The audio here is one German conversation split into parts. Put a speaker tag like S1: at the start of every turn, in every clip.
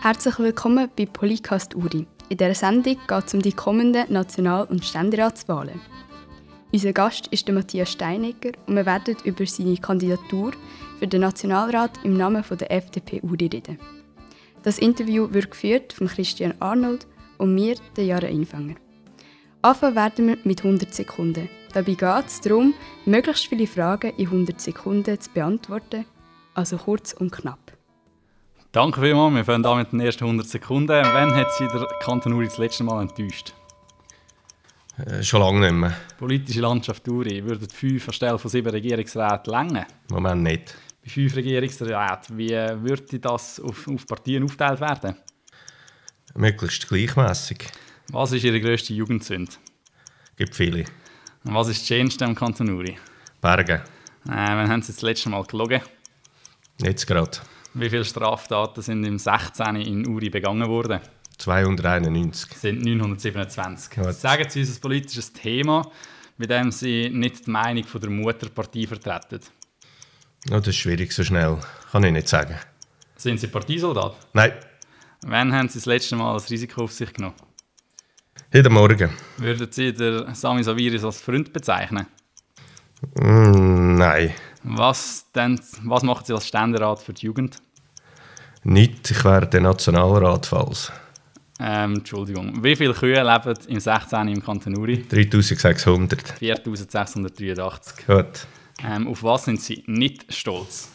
S1: Herzlich willkommen bei Polycast Uri. In dieser Sendung geht es um die kommenden National- und Ständeratswahlen. Unser Gast ist der Matthias Steinegger und wir werden über seine Kandidatur für den Nationalrat im Namen der FDP Uri reden. Das Interview wird geführt von Christian Arnold und mir, der Jahre Einfanger. Anfangen werden wir mit 100 Sekunden. Dabei geht es darum, möglichst viele Fragen in 100 Sekunden zu beantworten, also kurz und knapp.
S2: Danke vielmals. Wir fangen an mit den ersten 100 Sekunden. Wann hat Sie der Kanton Uri das letzte Mal enttäuscht?
S3: Äh, schon lange nicht mehr.
S2: Politische Landschaft Uri. Würden fünf anstelle von sieben Regierungsräten länger?
S3: Moment nicht.
S2: Bei fünf Regierungsräten, wie würde das auf, auf Partien aufgeteilt werden?
S3: Möglichst gleichmäßig.
S2: Was ist Ihre grösste Jugendsünde?
S3: Gibt viele.
S2: Und was ist das Schönste am Kanton Uri?
S3: Berge.
S2: Äh, wann haben Sie das letzte Mal gelogen?
S3: Jetzt gerade.
S2: Wie viele Straftaten sind im 16. in Uri begangen worden?
S3: 291.
S2: Das sind 927.
S3: Gut.
S2: Sagen Sie uns ein politisches Thema, bei dem Sie nicht die Meinung von der Mutterpartie vertreten.
S3: Oh, das ist schwierig so schnell. Kann ich nicht sagen.
S2: Sind Sie Parteisoldat?
S3: Nein,
S2: Wann haben Sie das letzte Mal das Risiko auf sich genommen?
S3: heute Morgen.
S2: Würden Sie den Sami Saviris als Freund bezeichnen?
S3: Mm, nein,
S2: Was, denn, was machen Sie als Ständerat für die Jugend?
S3: nicht. Ich wäre der Nationalrat falls.
S2: Ähm, Entschuldigung. Wie viele Kühe leben im 16. im Kanton Uri?
S3: 3600.
S2: 4683.
S3: Gut.
S2: Ähm, auf was sind Sie nicht stolz?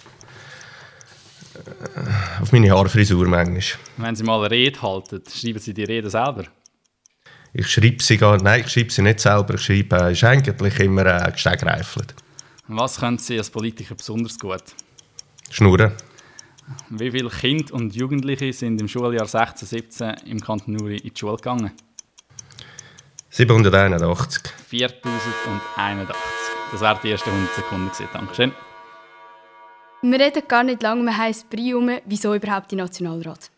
S3: Auf meine Haarfrisur manchmal.
S2: Wenn Sie mal eine Rede halten, schreiben Sie die Rede selber?
S3: Ich schreibe sie gar Nein, ich schreibe sie nicht selber. Ich schreibe, äh, ist eigentlich immer äh, gesteigreifelt.
S2: Was können Sie als Politiker besonders gut?
S3: Schnurren.
S2: Wie viele Kinder und Jugendliche sind im Schuljahr 16-17 im Kanton Uri in die Schule gegangen?
S3: 781.
S2: 4081. Das wären die ersten 100 Sekunden gewesen. Dankeschön.
S1: Wir reden gar nicht lange, wir haben um, wieso überhaupt die Nationalrat?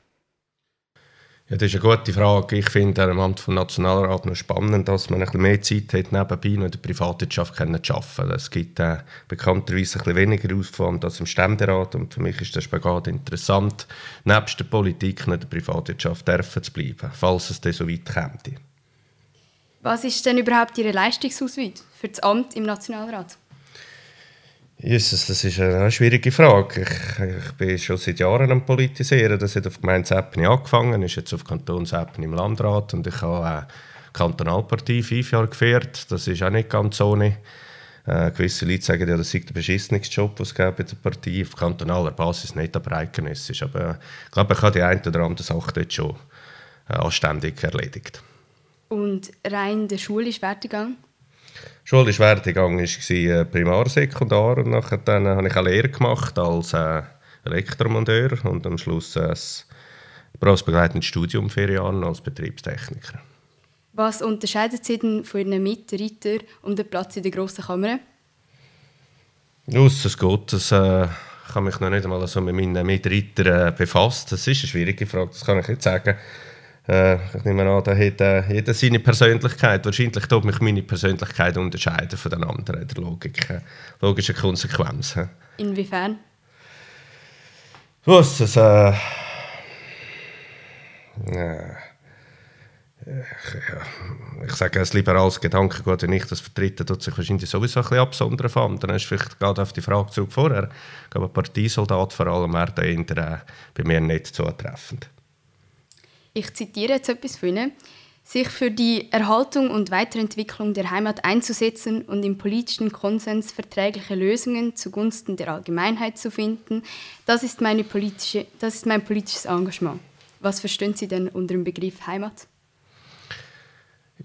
S3: Ja, das ist eine gute Frage. Ich finde am Amt vom Nationalrat noch spannend, dass man ein bisschen mehr Zeit hat, nebenbei noch in der Privatwirtschaft zu arbeiten. Es gibt äh, bekannterweise ein bisschen weniger Aufwand als im Ständerat und für mich ist der Spagat interessant, nebst der Politik noch in der Privatwirtschaft zu bleiben, falls es dann so weit käme.
S1: Was ist denn überhaupt Ihre Leistungsausweis für das Amt im Nationalrat?
S3: Jesus, das ist eine schwierige Frage. Ich, ich bin schon seit Jahren am Politisieren. Das hat auf Gemeindeebene angefangen, ist jetzt auf Kantonsebene im Landrat und ich habe eine Kantonalpartie fünf Jahre geführt. Das ist auch nicht ganz ohne. Äh, gewisse Leute sagen ja, das sei der beschissenste Job, den es bei der Partei. Auf kantonaler Basis nicht, aber eidgenössisch. Aber äh, ich glaube, ich habe die eine oder andere Sache dort schon äh, anständig erledigt.
S1: Und rein der schulische Werdegang?
S3: Schulisch Werdegang war äh, Primar, Sekundar und nachher dann habe ich eine Lehre gemacht als äh, Elektromonteur und am Schluss ein berufsbegleitendes Studium vier Jahre als Betriebstechniker.
S1: Was unterscheidet Sie denn von Ihren Mitreitern um den Platz in der grossen Kammer?
S3: Ausser Gottes äh, ich habe mich noch nicht einmal so mit meinen Mitreitern äh, befasst. Das ist eine schwierige Frage, das kann ich nicht sagen. Äh, ich nehme an, da hat äh, jeder seine Persönlichkeit. Wahrscheinlich tut mich meine Persönlichkeit unterscheiden von den anderen in der Logik, äh, logischen Konsequenz.
S1: Inwiefern?
S3: Was das? Äh, äh, ich, ja, ich sage, ein liberales Gedankengut, wenn ich das vertrete, tut sich wahrscheinlich sowieso ein bisschen absondern von anderen. Ist vielleicht gerade auf die Frage zurück vorher. Ich glaube, Parteisoldat vor allem wäre da äh, bei mir nicht zutreffend.
S1: Ich zitiere jetzt etwas von Ihnen. Sich für die Erhaltung und Weiterentwicklung der Heimat einzusetzen und im politischen Konsens verträgliche Lösungen zugunsten der Allgemeinheit zu finden, das ist, meine politische, das ist mein politisches Engagement. Was verstehen Sie denn unter dem Begriff Heimat?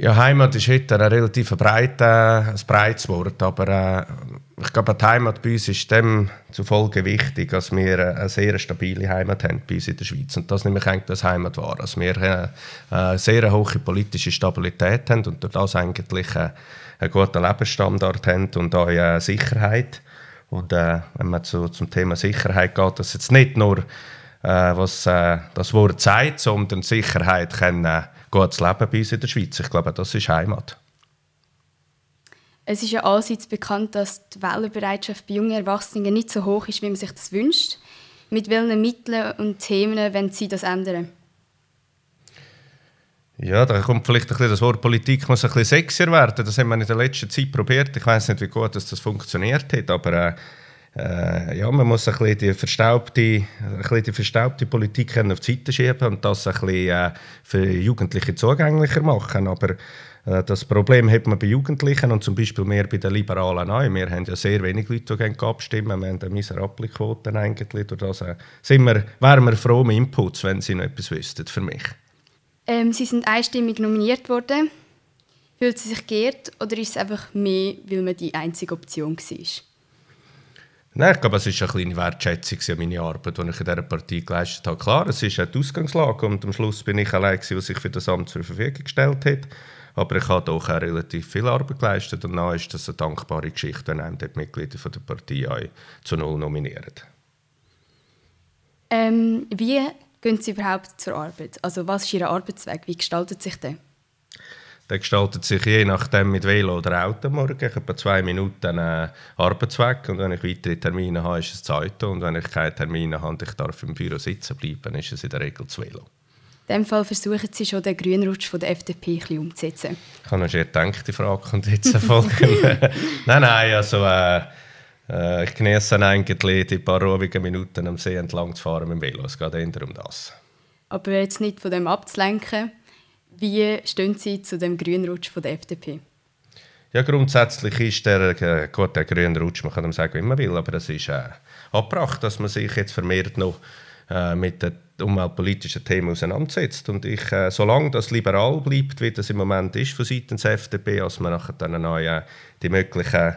S3: Ja, Heimat ist heute ein relativ breit, ein breites Wort, aber äh, ich glaube, die Heimat bei uns ist dem zufolge wichtig, dass wir äh, eine sehr stabile Heimat haben bei uns in der Schweiz. Und das nehme ich eigentlich als Heimat wahr, dass wir äh, eine sehr hohe politische Stabilität haben und durch das eigentlich äh, einen guten Lebensstandard haben und auch äh, Sicherheit. Und äh, wenn man zu, zum Thema Sicherheit geht, dass jetzt nicht nur äh, was das Wort sagt, sondern Sicherheit können gutes Leben bei uns in der Schweiz. Ich glaube, das ist Heimat.
S1: Es ist ja allseits bekannt, dass die Wählerbereitschaft bei jungen Erwachsenen nicht so hoch ist, wie man sich das wünscht. Mit welchen Mitteln und Themen wollen Sie das ändern?
S3: Ja, da kommt vielleicht ein bisschen das Wort Politik muss ein bisschen sexier werden. Das haben wir in der letzten Zeit probiert. Ich weiß nicht, wie gut dass das funktioniert hat, aber äh, äh, ja, man muss ein bisschen die verstaubte, ein bisschen die verstaubte Politik auf die Seite schieben und das ein bisschen äh, für Jugendliche zugänglicher machen. Aber äh, das Problem hat man bei Jugendlichen und zum Beispiel mehr bei den Liberalen auch. Wir haben ja sehr wenig Leute, die abstimmen. Wir haben eine miserable Quote eigentlich. Durch das äh, sind wir, wären wir froh um Inputs, wenn Sie noch etwas wüssten für mich.
S1: Ähm, Sie sind einstimmig nominiert worden. Fühlt Sie sich geehrt oder ist es einfach mehr, weil man die einzige Option war?
S3: Nein, ich glaube, es war eine kleine Wertschätzung an meine Arbeit, die ich in dieser Partie geleistet habe. Klar, es ist die Ausgangslage und am Schluss bin ich allein, der sich für das Amt zur Verfügung gestellt hat. Aber ich habe auch relativ viel Arbeit geleistet und dann ist das eine dankbare Geschichte, wenn einem die Mitglieder der Partei zu Null nominieren.
S1: Ähm, wie gehen Sie überhaupt zur Arbeit? Also was ist Ihr Arbeitsweg? Wie gestaltet sich der?
S3: Der gestaltet sich je nachdem mit Velo oder Auto morgen. Ich habe zwei Minuten äh, Arbeitsweg und wenn ich weitere Termine habe, ist es das und wenn ich keine Termine habe und ich darf im Büro sitzen bleiben, ist es in der Regel das Velo.
S1: In diesem Fall versuchen Sie schon den Grünrutsch von der FDP ein bisschen umzusetzen.
S3: Ich habe schon gedacht, die Frage kommt jetzt folgen. nein, nein, also äh, äh, ich genieße eigentlich die paar ruhigen Minuten am See entlang zu fahren mit dem Velo. Es geht eher um das.
S1: Aber jetzt nicht von dem abzulenken, wie stehen Sie zu dem Grünrutsch von der FDP?
S3: Ja, grundsätzlich ist der, äh, gut, der grüne man kann ihm sagen, wie man will, aber es ist äh, abgebracht, dass man sich jetzt vermehrt noch äh, mit den umweltpolitischen Themen auseinandersetzt. Und ich, äh, solange das liberal bleibt, wie das im Moment ist von seitens der FDP, als man nachher dann neu äh, die möglichen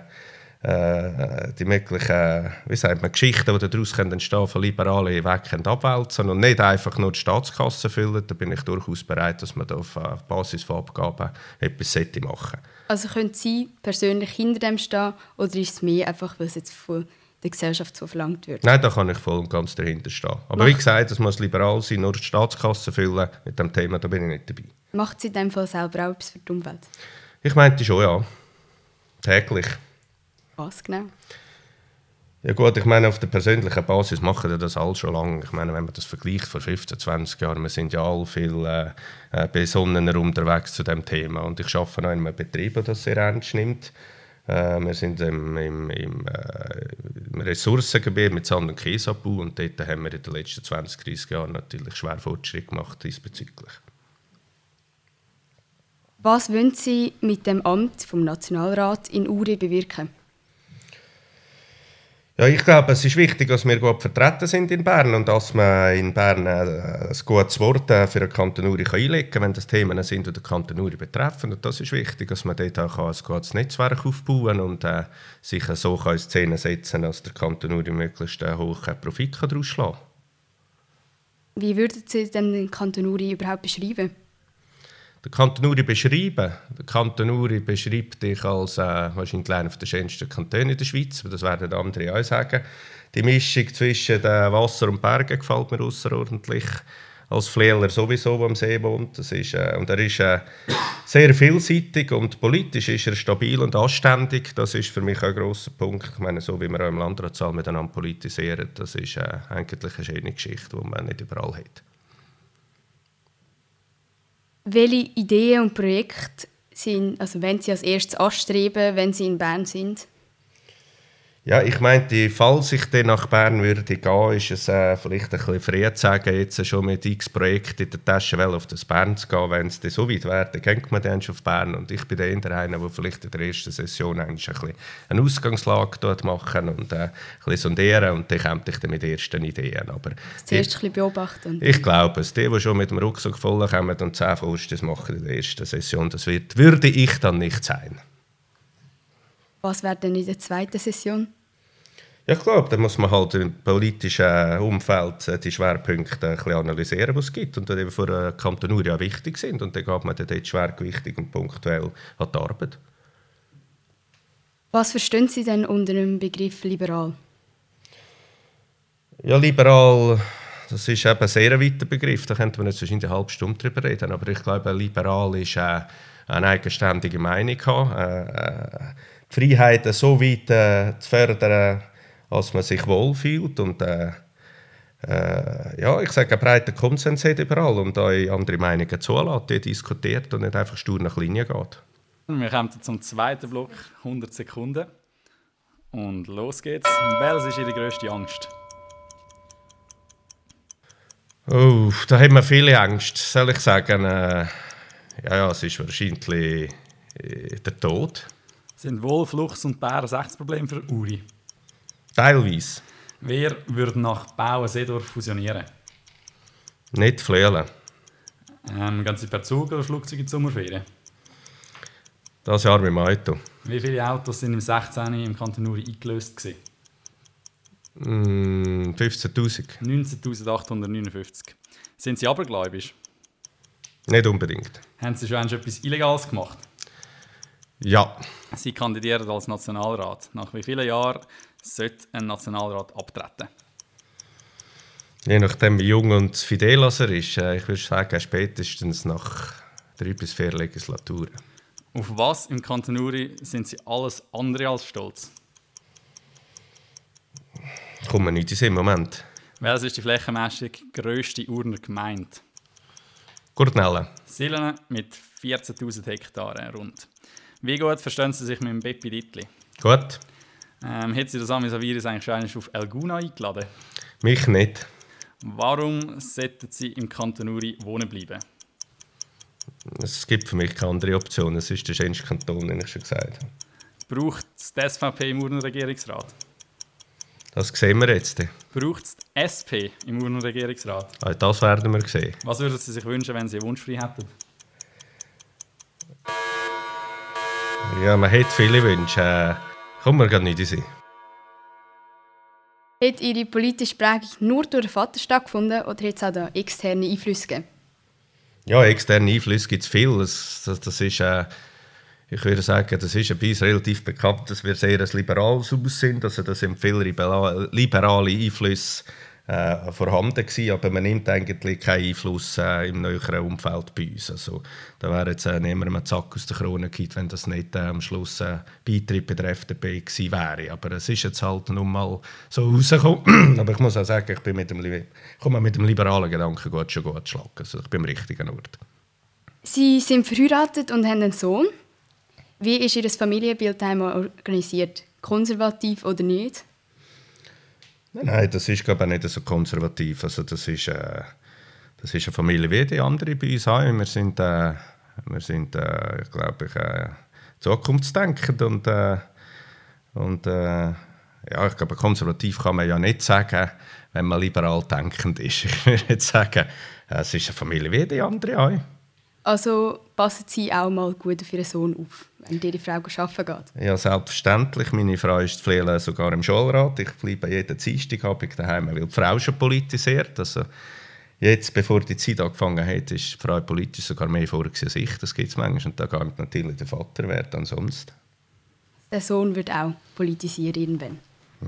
S3: die möglichen wie sagt man, Geschichten, die daraus entstehen von Liberalen weg abwälzen und nicht einfach nur die Staatskasse füllen, dann bin ich durchaus bereit, dass man da auf äh, Basis von Abgaben etwas machen
S1: Also können Sie persönlich hinter dem stehen oder ist es mehr einfach, weil es jetzt von der Gesellschaft so verlangt wird?
S3: Nein, da kann ich voll und ganz dahinter stehen. Aber Macht wie gesagt, es muss liberal sein, nur die Staatskasse füllen mit dem Thema, da bin ich nicht dabei.
S1: Macht Sie in dem Fall selber auch etwas für die Umwelt?
S3: Ich meinte schon, ja. Täglich.
S1: Was genau?
S3: Ja gut, ich meine, auf der persönlichen Basis machen wir das all schon lange. Ich meine, wenn man das vergleicht vor 15, 20 Jahren, wir sind ja alle viel äh, äh, besonnener unterwegs zu dem Thema. Und ich arbeite auch in einem Betrieb, der das sehr ernst nimmt. Äh, wir sind im, im, im, äh, im Ressourcengebiet mit Sand- und Käseabbau und dort haben wir in den letzten 20, 30 Jahren natürlich schwer Fortschritt gemacht diesbezüglich.
S1: Was wollen Sie mit dem Amt vom Nationalrat in Uri bewirken?
S3: Ja, ich glaube, es ist wichtig, dass wir gut vertreten sind in Bern und dass man in Bern äh, ein gutes Wort äh, für den Kanton Uri einlegen kann, wenn das Themen sind, die den Kanton Uri betreffen. Und das ist wichtig, dass man dort auch ein gutes Netzwerk aufbauen kann und äh, sich so in Szene setzen kann, dass der Kanton Uri möglichst einen hohen Profit daraus schlagen kann.
S1: Wie würden Sie denn den Kanton überhaupt beschreiben?
S3: Der Kanton Uri beschreiben. Der Kanton Uri beschreibt dich als äh, wahrscheinlich einer der schönsten Kantone in der Schweiz, aber das werden andere auch sagen. Die Mischung zwischen den Wasser und Bergen gefällt mir außerordentlich. Als Flehler sowieso, der am See wohnt. Das ist, äh, und er ist äh, sehr vielseitig und politisch ist er stabil und anständig. Das ist für mich ein grosser Punkt. Ich meine, so wie wir auch im Landratssaal miteinander politisieren, das ist äh, eigentlich eine schöne Geschichte, die man nicht überall hat.
S1: Welche Ideen und Projekte sind, also wenn Sie als erstes anstreben, wenn Sie in Bern sind?
S3: Ja, ich meinte, falls ich dann nach Bern würde gehen, ist es äh, vielleicht ein bisschen früh zu sagen, jetzt schon mit x Projekten in der Tasche well auf das Bern zu gehen. Wenn es dann so weit wäre, dann geht man dann schon auf Bern. Und ich bin der einer, der vielleicht in der ersten Session eigentlich ein bisschen eine Ausgangslage dort machen und äh, ein bisschen sondieren und dann kommt ich dann mit ersten Ideen. Aber
S1: Zuerst ein bisschen beobachten.
S3: Ich glaube es. Die, die schon mit dem Rucksack voll kommen und zehn Vorstöße machen in der ersten Session, das wird, würde ich dann nicht sein.
S1: Was wäre denn in der zweiten Session?
S3: Ja, ich glaube, da muss man halt im politischen Umfeld äh, die Schwerpunkte ein bisschen analysieren, die es gibt und die für den Kanton Uri ja wichtig sind. Und dann geht man dann dort schwergewichtig und punktuell an die Arbeit.
S1: Was verstehen Sie denn unter dem Begriff liberal?
S3: Ja, liberal, das ist eben ein sehr weiter Begriff. Da könnte man jetzt wahrscheinlich eine halbe Stunde drüber reden. Aber ich glaube, liberal ist äh, eine eigenständige Meinung haben. Äh, äh so weit äh, zu fördern, als man sich wohlfühlt und äh, äh, ja, ich sage, einen breiten Konsens hat überall und euch andere Meinungen zulässt, die diskutiert und nicht einfach stur nach Linie geht.
S2: Wir kommen zum zweiten Block, 100 Sekunden. Und los geht's. Welches ist Ihre grösste Angst?
S3: Oh, da haben wir viele Angst, soll ich sagen. Äh, ja, ja, es ist wahrscheinlich äh, der Tod.
S2: Sind Wolf, Luchs und Bär ein echtes Problem für Uri?
S3: Teilweise.
S2: Wer würde nach Bauen Seedorf fusionieren?
S3: Nicht flöhlen.
S2: Ähm, gehen Sie per Zug oder Flugzeug in die Sommerferien?
S3: Das Jahr mit dem Auto.
S2: Wie viele Autos sind im 16. im Kanton Uri eingelöst? Gewesen?
S3: Mm, 15'000.
S2: 19.859. Sind Sie abergläubisch?
S3: Nicht unbedingt.
S2: Haben Sie schon etwas Illegales gemacht?
S3: Ja.
S2: Sie kandidieren als Nationalrat. Nach wie vielen Jahren sollte ein Nationalrat abtreten?
S3: Je nachdem, wie jung und fidel er ist. äh, Ich würde sagen, spätestens nach drei bis vier Legislaturen.
S2: Auf was im Kanton Uri sind Sie alles andere als stolz?
S3: Kommt mir nicht in den Moment.
S2: Welches ist die flächenmässig grösste Urner Gemeinde?
S3: Gurtnellen.
S2: Silene mit 14.000 Hektaren rund. Wie gut verstehen Sie sich mit dem Beppi Dittli?
S3: Gut.
S2: Ähm, hat Sie das Amis Virus eigentlich schon auf Elguna eingeladen?
S3: Mich nicht.
S2: Warum sollten Sie im Kanton Uri wohnen bleiben?
S3: Es gibt für mich keine andere Option. Es ist der schönste Kanton, den ich schon gesagt habe.
S2: Braucht es die SVP im Urner Regierungsrat?
S3: Das sehen wir jetzt.
S2: Braucht es die SP im Urner Regierungsrat?
S3: Auch das werden wir sehen.
S2: Was würden Sie sich wünschen, wenn Sie einen Wunsch frei hätten?
S3: Ja, man hat viele Wünsche. Äh, kommt mir gerade nicht in Sinn.
S1: Hat Ihre politische Prägung nur durch den Vater stattgefunden oder hat es auch da externe Einflüsse gegeben?
S3: Ja, externe Einflüsse gibt es viel. Das, das, das ist, äh, ich würde sagen, das ist bei uns relativ bekannt, dass wir sehr ein liberales Haus sind. Also da sind viele libera- liberale Einflüsse äh, vorhanden gewesen, aber man nimmt eigentlich keinen Einfluss äh, im näheren Umfeld bei uns. Also, da wäre jetzt äh, niemand einen Zack aus der Krone gekriegt, wenn das nicht äh, am Schluss äh, Beitritt bei der FDP gewesen wäre. Aber es ist jetzt halt nun mal so rausgekommen. aber ich muss auch sagen, ich bin mit dem, komme mit dem liberalen Gedanken gut schon gut schlagen. Also ich bin am richtigen Ort.
S1: Sie sind verheiratet und haben einen Sohn. Wie ist Ihr Familienbild organisiert? Konservativ oder nicht?
S3: Nein, das ist glaube ich nicht so konservativ. Also das ist, äh, das ist eine Familie wie die andere bei uns auch. Wir sind, äh, wir sind äh, glaube ich, äh, zukunftsdenkend und, äh, und äh, ja, ich glaube, konservativ kann man ja nicht sagen, wenn man liberal denkend ist. Ich würde jetzt sagen, äh, es ist eine Familie wie die andere auch.
S1: Also passen Sie auch mal gut auf Ihren Sohn auf, wenn Ihre Frau arbeiten geht?
S3: Ja, selbstverständlich. Meine Frau ist Pflege sogar im Schulrat. Ich bleibe jeden Dienstagabend daheim, weil die Frau schon politisiert. Also jetzt, bevor die Zeit angefangen hat, ist die Frau politisch sogar mehr vor als ich. Das gibt es manchmal. Und da geht natürlich der Vater wert ansonsten.
S1: Der Sohn wird auch politisieren irgendwann.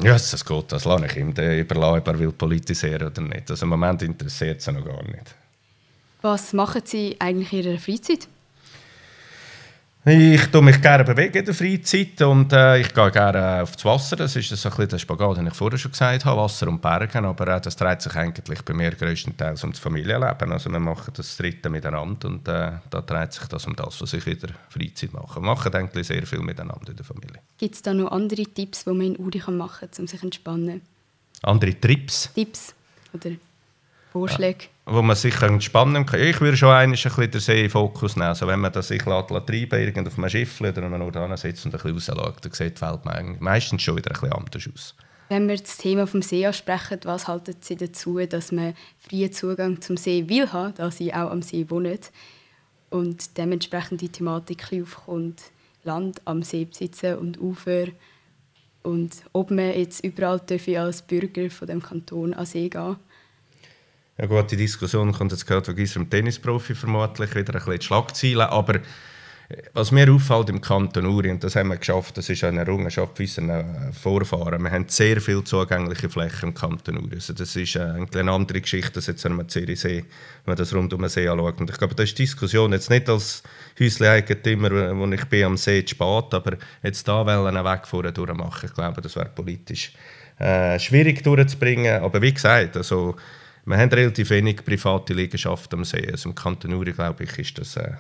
S3: Ja, das geht. Das lasse ich ihm überlassen, ob er will politisieren oder nicht. Also im Moment interessiert es noch gar nicht.
S1: Was machen Sie eigentlich in Ihrer Freizeit?
S3: Ich tue mich gerne bewegen in der Freizeit und äh, ich gehe gerne auf das Wasser. Das ist so ein bisschen der Spagat, den ich vorher schon gesagt habe, Wasser und Bergen. Aber äh, das dreht sich eigentlich bei mir größtenteils um das Familienleben. Also wir machen das Dritte miteinander und äh, da dreht sich das um das, was ich in der Freizeit mache. Wir machen eigentlich sehr viel miteinander in der Familie.
S1: Gibt es da noch andere Tipps, die man in Uri machen kann, um sich zu entspannen?
S3: Andere Trips,
S1: Tipps oder Vorschläge?
S3: wo man sich entspannen kann. Ich würde schon einmal ein bisschen den See in Fokus nehmen. Also wenn man das sich lässt, lässt treiben auf einem Schiff oder wenn man nur da sitzt und ein bisschen rausschaut, dann sieht die Welt me- meistens schon wieder ein bisschen anders aus.
S1: Wenn wir das Thema vom See ansprechen, was halten Sie dazu, dass man freien Zugang zum See will haben, da Sie auch am See wohnen und dementsprechend die Thematik aufkommt, Land am See besitzen und Ufer und ob man jetzt überall dürfe als Bürger von dem Kanton an See gehen
S3: Ja gut, die Diskussion kommt jetzt gerade wegen unserem Tennisprofi vermutlich wieder ein bisschen Schlagzeilen, aber was mir auffällt im Kanton Uri, und das haben wir geschafft, das ist eine Errungenschaft unserer Vorfahren, wir haben sehr viel zugängliche Flächen im Kanton Uri. Also das ist eine, eine andere Geschichte, als jetzt am Zürichsee, wenn man das rund um den See anschaut. Und ich glaube, das ist die Diskussion jetzt nicht als Häusle-Eigentümer, wo ich bin am See zu spät, aber jetzt da einen Weg vorne durchmachen, ich glaube, das wäre politisch äh, schwierig durchzubringen. Aber wie gesagt, also, wir haben relativ wenig private Liegenschaften am See. Also Im Kanton Uri, glaube ich, ist das äh,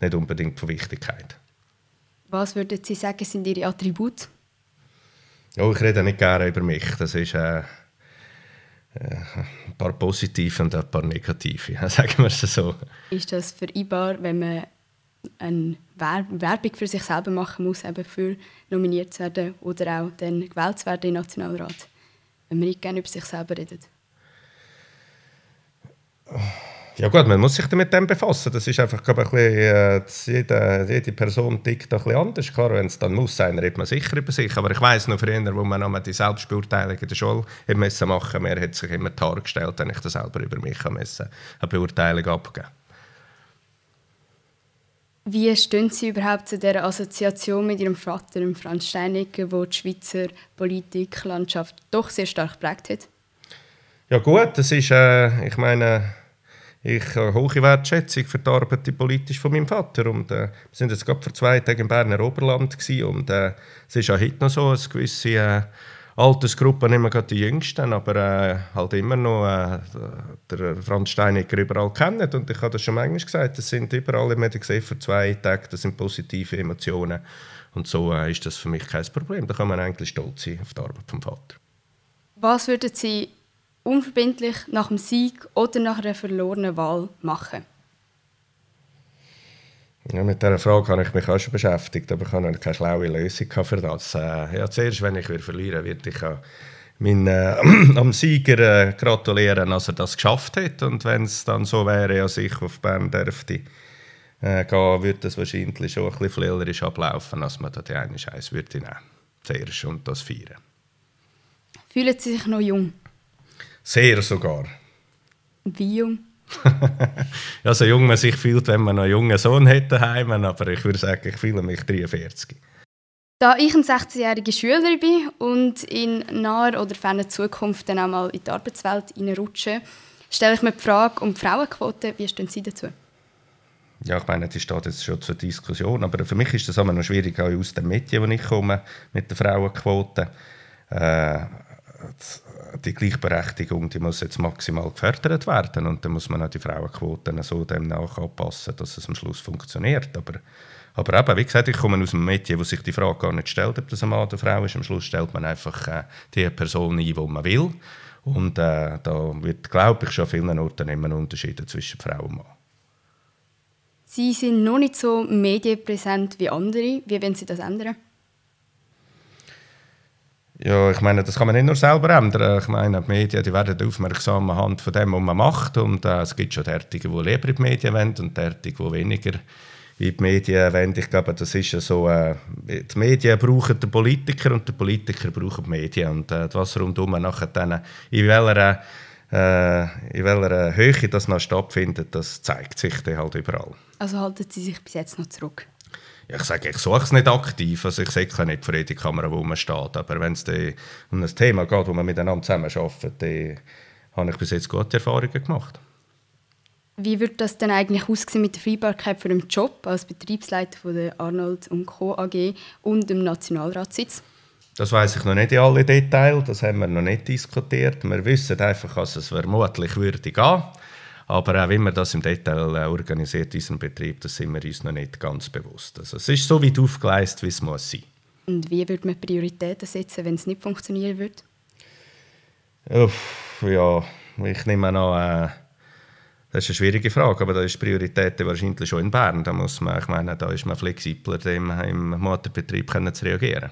S3: nicht unbedingt von Wichtigkeit.
S1: Was würden Sie sagen, sind Ihre Attribute?
S3: Ja, ich rede nicht gerne über mich. Das ist äh, äh, ein paar positive und ein paar negative, sagen wir es so.
S1: Ist das vereinbar, wenn man eine Werbung für sich selber machen muss, eben für nominiert zu werden oder auch dann gewählt zu werden im Nationalrat, wenn man nicht gerne über sich selber redet?
S3: Ja gut, man muss sich mit dem befassen. Das ist einfach, glaube ich, ein bisschen, äh, jede, jede Person tickt ein bisschen anders. Klar, wenn es dann muss sein, redet man sicher über sich. Aber ich weiß noch früher, wo man noch die Selbstbeurteilung in der Schule machen musste, mir hat sich immer die Haare gestellt, wenn ich das selber über mich müssen, eine Beurteilung abgeben
S1: wie stehen Sie überhaupt zu dieser Assoziation mit Ihrem Vater, Franz Steinecke, wo die Schweizer Politiklandschaft doch sehr stark geprägt hat?
S3: Ja gut, das ist, äh, ich meine, ich habe hohe Wertschätzung für die Arbeit die politisch von meinem Vater. Und, äh, wir sind jetzt gerade vor zwei Tagen im Berner Oberland gewesen, und äh, es ist auch heute noch so, dass gewisse äh, Altersgruppen, nicht mehr die Jüngsten, aber äh, halt immer noch äh, der Franz Steinecker überall kennen. Und ich habe das schon manchmal gesagt, das sind überall, wir haben gesehen, vor zwei Tagen, das sind positive Emotionen. Und so äh, ist das für mich kein Problem. Da kann man eigentlich stolz sein auf die Arbeit vom Vater.
S1: Was würden Sie unverbindlich nach dem Sieg oder nach einer verlorenen Wahl machen?
S3: Ja, mit dieser Frage habe ich mich auch schon beschäftigt, aber ich habe keine schlaue Lösung für das. Äh, ja, zuerst, wenn ich wieder verlieren würde ich auch meinen, äh, am Sieger äh, gratulieren, dass er das geschafft hat. Und wenn es dann so wäre, dass ich auf Bern dürfte äh, gehen, würde das wahrscheinlich schon ein bisschen flillerisch ablaufen, als man da die eine Scheiß würde nehmen. Zuerst und das feiern.
S1: Fühlen Sie sich noch jung?
S3: Sehr sogar.
S1: Wie jung?
S3: ja, so jung man sich fühlt, wenn man noch einen jungen Sohn hätte daheim, aber ich würde sagen, ich fühle mich 43.
S1: Da ich ein 16-jähriger Schüler bin und in naher oder ferner Zukunft dann auch mal in die Arbeitswelt hineinrutsche, stelle ich mir die Frage um die Frauenquote. Wie stehen Sie dazu?
S3: Ja, ich meine, die steht jetzt schon zur Diskussion, aber für mich ist das immer noch schwierig, auch aus den Medien, wo ich komme, mit der Frauenquote. Äh, die Gleichberechtigung die muss jetzt maximal gefördert werden und dann muss man auch die Frauenquoten so dem anpassen, dass es am Schluss funktioniert. Aber, aber eben, wie gesagt, ich komme aus einem Mädchen, wo sich die Frage gar nicht stellt, ob das ein Mann oder eine Frau ist. Am Schluss stellt man einfach äh, die Person ein, die man will. Und äh, da wird, glaube ich, schon an vielen Orten immer Unterschiede zwischen Frau und Mann.
S1: Sie sind noch nicht so medienpräsent wie andere. Wie wollen Sie das ändern?
S3: Ja, ich meine, das kann man nicht nur selber ändern. Ich meine, die Medien die werden aufmerksam anhand von dem, was man macht. Und äh, es gibt schon derartige, die lieber in die Medien wollen und derartige, die weniger in die Medien wollen. Ich glaube, das ist so, äh, die Medien brauchen den Politiker und die Politiker brauchen die Medien. Und äh, was rundum nachher dann, in welcher, äh, in welcher Höhe das noch stattfindet, das zeigt sich dann halt überall.
S1: Also halten Sie sich bis jetzt noch zurück?
S3: Ich sage, ich suche es nicht aktiv, also ich sehe nicht vor jeder Kamera, wo man steht, aber wenn es um ein Thema geht, wo man miteinander zusammenarbeitet, dann habe ich bis jetzt gute Erfahrungen gemacht.
S1: Wie wird das denn eigentlich aussehen mit der Freibarkeit für den Job als Betriebsleiter von der Arnold Co. AG und dem Nationalratssitz?
S3: Das weiß ich noch nicht in alle Details, das haben wir noch nicht diskutiert. Wir wissen einfach, dass es vermutlich würde gehen. Aber auch wie man das im Detail äh, organisiert, diesen Betrieb, das sind wir uns noch nicht ganz bewusst. Also es ist so weit aufgeleistet, wie es muss sein.
S1: Und wie würde man Prioritäten setzen, wenn es nicht funktionieren würde?
S3: Uff, ja, ich nehme an, äh, das ist eine schwierige Frage, aber da ist Priorität wahrscheinlich schon in Bern. Da muss man, ich meine, da ist man flexibler, im, im Motorbetrieb können zu reagieren.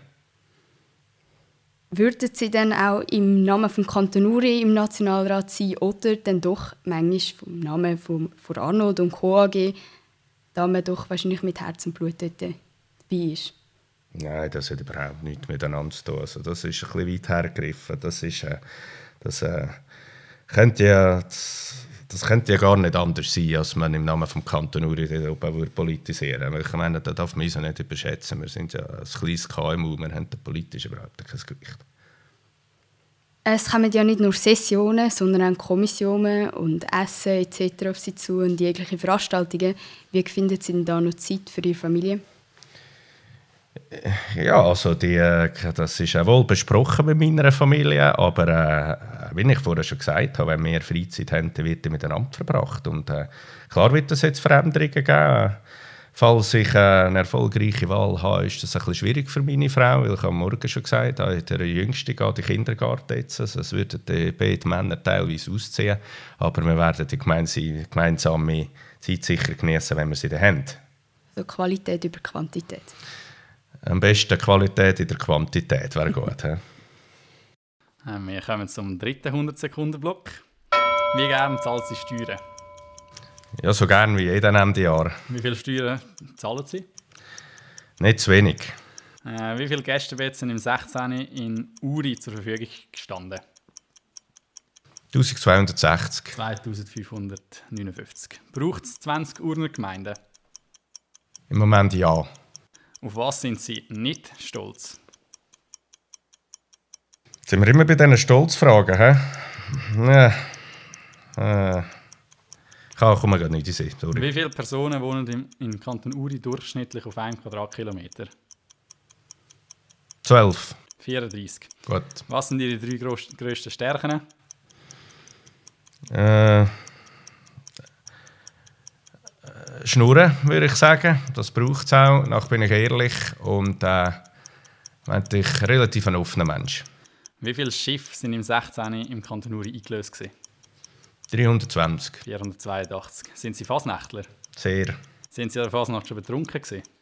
S1: Würden Sie dann auch im Namen des Kanton Uri im Nationalrat sein oder dann doch manchmal vom Namen von, von Arnold und Co. AG, da man doch wahrscheinlich mit Herz und Blut dort dabei ist?
S3: Nein, das hat überhaupt nichts miteinander zu tun. Also das ist ein bisschen weit hergegriffen. Das, ist, äh, das äh, könnte ja das könnte ja gar nicht anders sein, als man im Namen des Kanton oben politisieren würde. Ich meine, das darf man uns nicht überschätzen. Wir sind ja ein kleines KMU, wir haben politisch überhaupt kein Gewicht.
S1: Es kommen ja nicht nur Sessionen, sondern auch Kommissionen und Essen etc. auf Sie zu und jegliche Veranstaltungen. Wie finden Sie denn da noch Zeit für Ihre Familie?
S3: Ja, also die, äh, das ist auch wohl besprochen mit meiner Familie, aber äh, wie ich vorher schon gesagt habe, wenn wir Freizeit haben, dann wird die miteinander verbracht. Und äh, klar wird es jetzt Veränderungen geben. Falls ich äh, eine erfolgreiche Wahl habe, ist das ein bisschen schwierig für meine Frau, weil ich am Morgen schon gesagt habe, der Jüngste geht in den Kindergarten jetzt. Also es würden die beiden Männer teilweise ausziehen, aber wir werden die gemeinsame Zeit sicher genießen, wenn wir sie dann haben.
S1: So Qualität über Quantität.
S3: Am besten Qualität in der Quantität wäre gut.
S2: äh, wir kommen zum dritten 100-Sekunden-Block. Wie gern zahlt Sie Steuern?
S3: Ja, so gern wie jeden Ende Jahr.
S2: Wie viele Steuern zahlen Sie?
S3: Nicht zu wenig.
S2: Äh, wie viele Gästebetten sind im 16. in Uri zur Verfügung gestanden?
S3: 1260.
S2: 2559. Braucht es 20 Urner Gemeinden?
S3: Im Moment ja.
S2: Auf was sind Sie nicht stolz?
S3: Jetzt sind wir immer bei diesen Stolzfragen, hä? Ja. Äh. Kann, komme gerade nicht in Sinn, sorry.
S2: Wie viele Personen wohnen im, im Kanton Uri durchschnittlich auf einem Quadratkilometer?
S3: 12.
S2: 34.
S3: Gut.
S2: Was sind Ihre drei grössten Stärken?
S3: Äh, Schnurren, würde ich sagen. Das braucht es auch. Nach bin ich ehrlich und äh, ich relativ ein offener Mensch.
S2: Wie viele Schiffe sind im 16. im Kanton Uri eingelöst? Gewesen?
S3: 320.
S2: 482. Sind Sie Fasnächtler?
S3: Sehr.
S2: Sind Sie an der Fasnacht schon betrunken gewesen?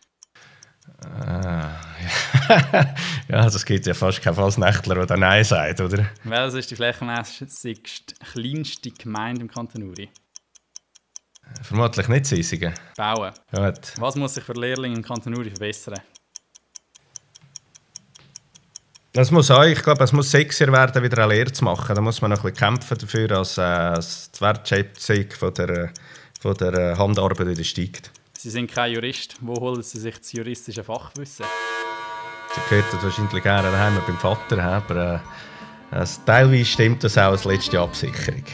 S3: Ja, das gibt ja fast keinen Fasnächtler, der Nein sagt, oder?
S2: Welches ist die flächenmäßig kleinste Gemeinde im Kanton Uri?
S3: Vermutlich nicht Sisigen.
S2: Bauen.
S3: Gut.
S2: Was muss sich für Lehrlinge im Kanton Uri verbessern?
S3: Das muss auch, ich glaube, es muss sexier werden, wieder eine Lehre zu machen. Da muss man noch ein bisschen kämpfen dafür, dass, äh, die Wertschätzung von der, von der äh, Handarbeit wieder steigt.
S2: Sie sind kein Jurist. Wo holen Sie sich das juristische Fachwissen?
S3: Sie gehört das wahrscheinlich gerne daheim beim Vater, aber äh, also teilweise stimmt das auch als letzte Absicherung.